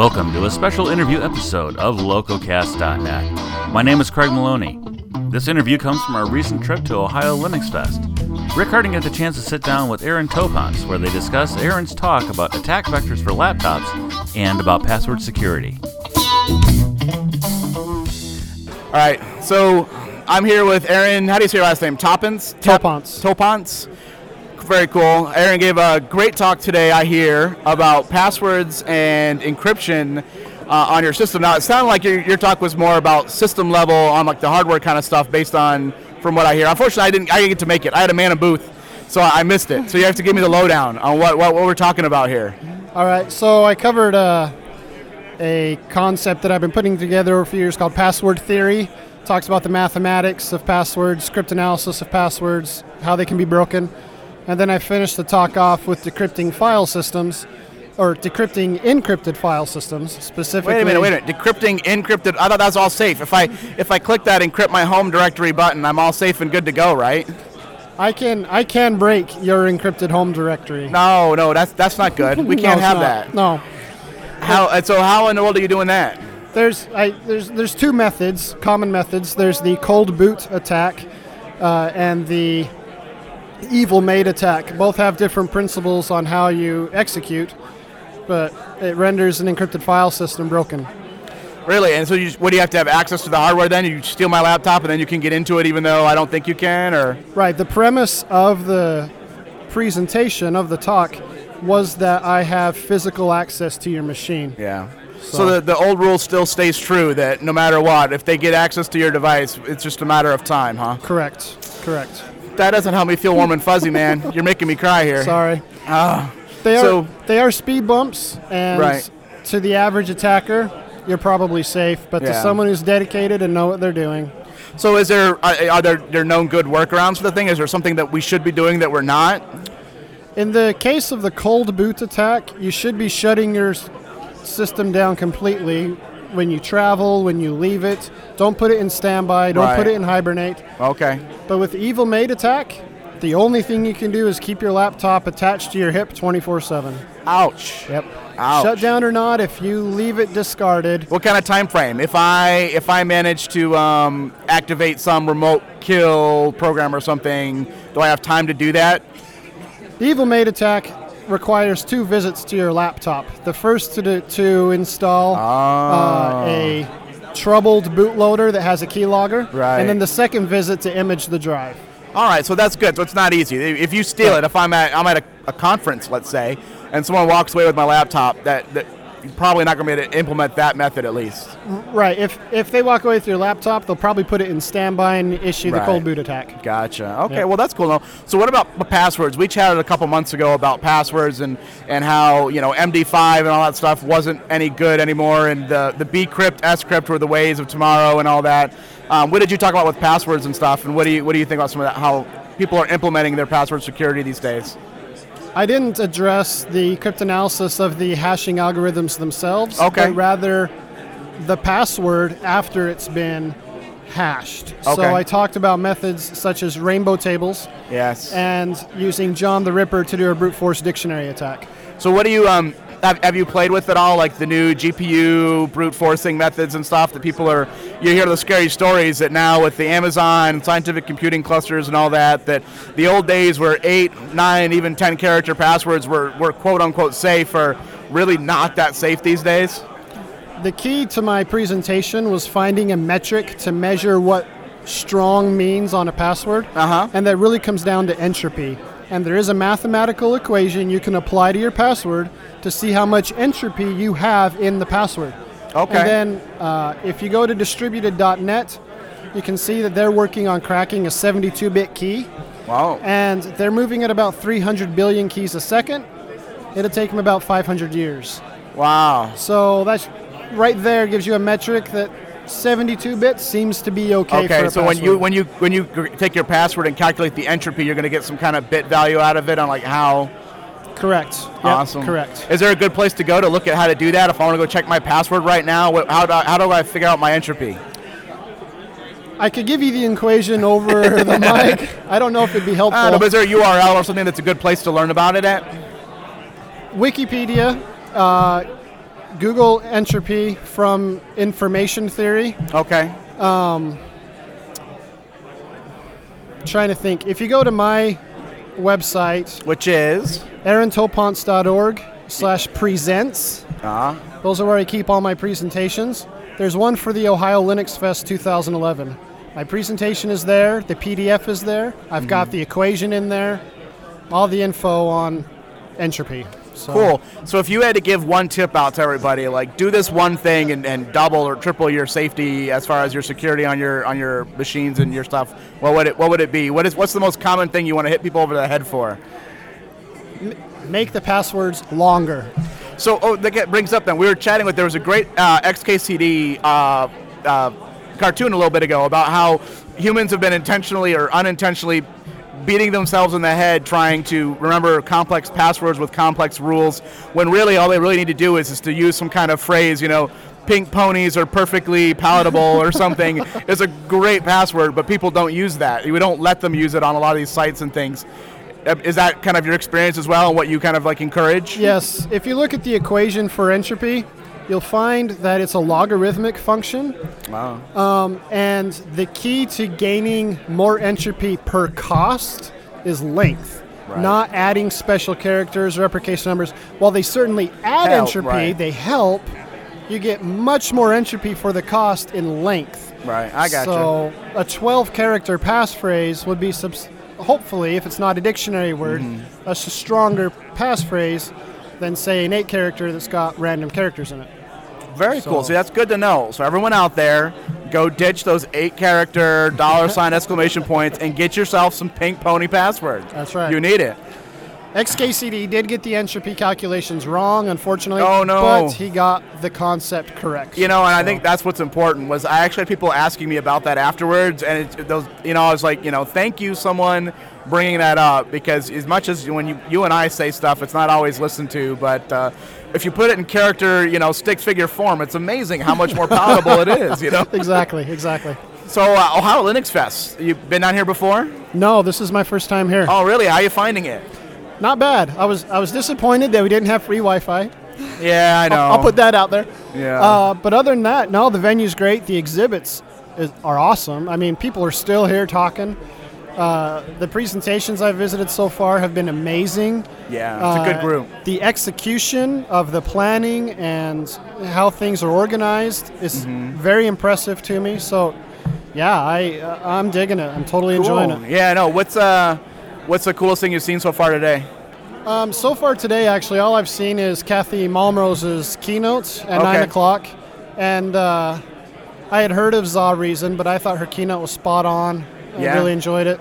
Welcome to a special interview episode of LocoCast.net. My name is Craig Maloney. This interview comes from our recent trip to Ohio Linux Fest. Rick Harding had the chance to sit down with Aaron Toponce, where they discuss Aaron's talk about attack vectors for laptops and about password security. All right, so I'm here with Aaron. How do you say your last name? Toppins? Toponce. Toponce. Very cool. Aaron gave a great talk today, I hear, about passwords and encryption uh, on your system. Now, it sounded like your, your talk was more about system level on like the hardware kind of stuff based on from what I hear. Unfortunately, I didn't, I didn't get to make it. I had a man in booth, so I missed it. So you have to give me the lowdown on what, what, what we're talking about here. All right, so I covered uh, a concept that I've been putting together few years called password theory. Talks about the mathematics of passwords, script analysis of passwords, how they can be broken. And then I finished the talk off with decrypting file systems, or decrypting encrypted file systems specifically. Wait a minute, wait a minute. Decrypting encrypted. I thought that was all safe. If I if I click that encrypt my home directory button, I'm all safe and good to go, right? I can I can break your encrypted home directory. No, no, that's that's not good. We can't it's have not. that. No. How? So how in the world are you doing that? There's I, there's there's two methods, common methods. There's the cold boot attack uh, and the evil maid attack. Both have different principles on how you execute, but it renders an encrypted file system broken. Really? And so you, what do you have to have access to the hardware then? You steal my laptop and then you can get into it even though I don't think you can, or Right. The premise of the presentation of the talk was that I have physical access to your machine. yeah. So, the, the old rule still stays true that no matter what, if they get access to your device, it's just a matter of time, huh? Correct. Correct. That doesn't help me feel warm and fuzzy, man. You're making me cry here. Sorry. Ah. They are So- they are speed bumps, and Right. to the average attacker, you're probably safe. But to someone who's dedicated and know what they're doing, So is there are, are there there known good workarounds for the thing? Is there something that we should be doing that we're not? in the case of the cold boot attack, you should be shutting your system down completely when you travel, when you leave it. Don't put it in standby. Don't put it in hibernate. Okay. But with evil maid attack, the only thing you can do is keep your laptop attached to your hip 24/7. Ouch. Yep. Ouch. Shut down or not, if you leave it discarded, What kind of time frame? If I if I manage to um, activate some remote kill program or something, do I have time to do that? Evil Maid attack requires two visits to your laptop. The first to, do, to install Ah. uh, a troubled bootloader that has a keylogger, Right. and then the second visit to image the drive. All right, so that's good. So it's not easy. If you steal it, if I'm at I'm at a, a conference, let's say, and someone walks away with my laptop, that, that probably not going to be able to implement that method at least. Right. If if they walk away with your laptop, they'll probably put it in standby and issue the cold boot attack. Gotcha. Okay, Yeah. well that's cool. Now, so what about passwords? We chatted a couple months ago about passwords and, and how you know MD5 and all that stuff wasn't any good anymore, and the the bcrypt, scrypt were the ways of tomorrow and all that. Um, what did you talk about with passwords and stuff? And what do you what do you think about some of that? How people are implementing their password security these days? I didn't address the cryptanalysis of the hashing algorithms themselves, Okay. but rather the password after it's been hashed. Okay. So I talked about methods such as rainbow tables Yes. and using John the Ripper to do a brute force dictionary attack. So what do you um have, have you played with at all like the new GPU brute forcing methods and stuff that people are you hear the scary stories that now with the Amazon scientific computing clusters and all that that the old days where 8, 9, even 10 character passwords were, were quote unquote safe are really not that safe these days. The key to my presentation was finding a metric to measure what strong means on a password, Uh-huh. and that really comes down to entropy. And there is a mathematical equation you can apply to your password to see how much entropy you have in the password. Okay. And then uh, if you go to distributed.net, you can see that they're working on cracking a 72 bit key, Wow. and they're moving at about 300 billion keys a second. It'll take them about 500 years. Wow. So that's right there gives you a metric that 72 bits seems to be okay. for Okay, so when you when you when you take your password and calculate the entropy, you're going to get some kind of bit value out of it on like how correct, Yep, Awesome. correct. Is there a good place to go to look at how to do that? If I want to go check my password right now, how, do I, how do I figure out my entropy? I could give you the equation over the mic. I don't know if it'd be helpful. I know, but is there a URL or something that's a good place to learn about it at? Wikipedia uh, Google entropy from information theory. Okay. trying to think. If you go to my website, Which is. aarontoponce.org slash presents, Uh, those are where I keep all my presentations. There's one for the Ohio Linux Fest 2011. My presentation is there, the PDF is there, I've got the equation in there, all the info on entropy. So cool. So if you had to give one tip out to everybody, like do this one thing and, and double or triple your safety as far as your security on your on your machines and your stuff, what would it what would it be? What is what's the most common thing you want to hit people over the head for? Make the passwords longer. So, oh, that brings up then. We were chatting with, there was a great uh, XKCD uh, uh, cartoon a little bit ago about how humans have been intentionally or unintentionally beating themselves in the head trying to remember complex passwords with complex rules when really all they really need to do is, is to use some kind of phrase, you know, pink ponies are perfectly palatable or something. is a great password, but people don't use that. We don't let them use it on a lot of these sites and things. Uh, Is that kind of your experience as well and what you kind of like encourage? Yes, if you look at the equation for entropy, you'll find that it's a logarithmic function. Wow. And the key to gaining more entropy per cost is length, Right. not adding special characters or replication numbers. While they certainly add Help, entropy, right. they help. You get much more entropy for the cost in length. Right, I gotcha. So a 12 character passphrase would be subs- hopefully, if it's not a dictionary word, Mm-hmm. a stronger passphrase than say an eight character that's got random characters in it. Very cool. See, that's good to know. So everyone out there, go ditch those eight-character dollar sign exclamation points and get yourself some pink pony password. That's right. You need it. XKCD did get the entropy calculations wrong, unfortunately. Oh, no. But he got the concept correct. You know, and I think that's what's important. Was I actually had people asking me about that afterwards, and it, those, you know, I was like, you know, thank you, someone bringing that up because as much as when you you and I say stuff, it's not always listened to, but. Uh, if you put it in character, you know, stick figure form, it's amazing how much more palatable it is, you know. exactly, exactly. So, uh, Ohio Linux Fest, you've been down here before? No, this is my first time here. Oh, really? How are you finding it? Not bad. I was I was disappointed that we didn't have free Wi-Fi. Yeah, I know. I'll put that out there. Yeah. Uh, but other than that, no, the venue's great. The exhibits is, are awesome. I mean, people are still here talking. Uh, the presentations I've visited so far have been amazing. Yeah, it's a good Uh, group. The execution of the planning and how things are organized is Mm-hmm. very impressive to me. So, yeah, I uh, I'm digging it. I'm totally enjoying it. Yeah, no. What's uh, what's the coolest thing you've seen so far today? Um, so far today, actually, all I've seen is Cathy Malmrose's keynote at Okay. nine o'clock, and uh, I had heard of ZaReason, but I thought her keynote was spot on. I Yeah. really enjoyed it.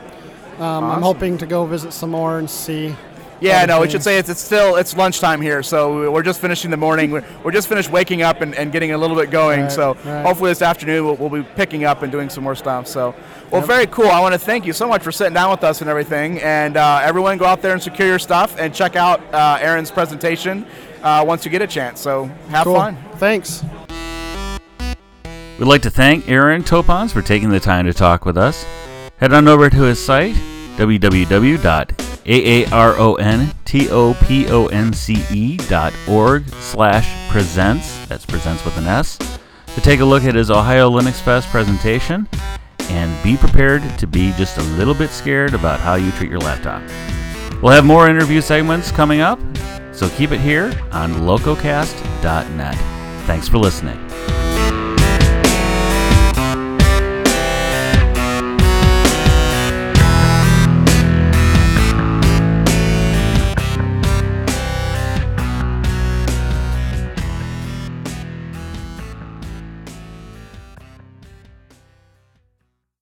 Um, Awesome. I'm hoping to go visit some more and see. Yeah, other no. We should say it's, it's still it's lunchtime here, so we're just finishing the morning. We're, we're just finished waking up and, and getting a little bit going. Right, so right. hopefully this afternoon we'll, we'll be picking up and doing some more stuff. So, well, very cool. I want to thank you so much for sitting down with us and everything. And uh, everyone, go out there and secure your stuff and check out uh, Aaron's presentation uh, once you get a chance. So have Cool. fun. Thanks. We'd like to thank Aaron Toponce for taking the time to talk with us. Head on over to his site, www.aarontoponce.org slash presents, that's presents with an S, to take a look at his Ohio Linux Fest presentation and be prepared to be just a little bit scared about how you treat your laptop. We'll have more interview segments coming up, so keep it here on lococast.net. Thanks for listening.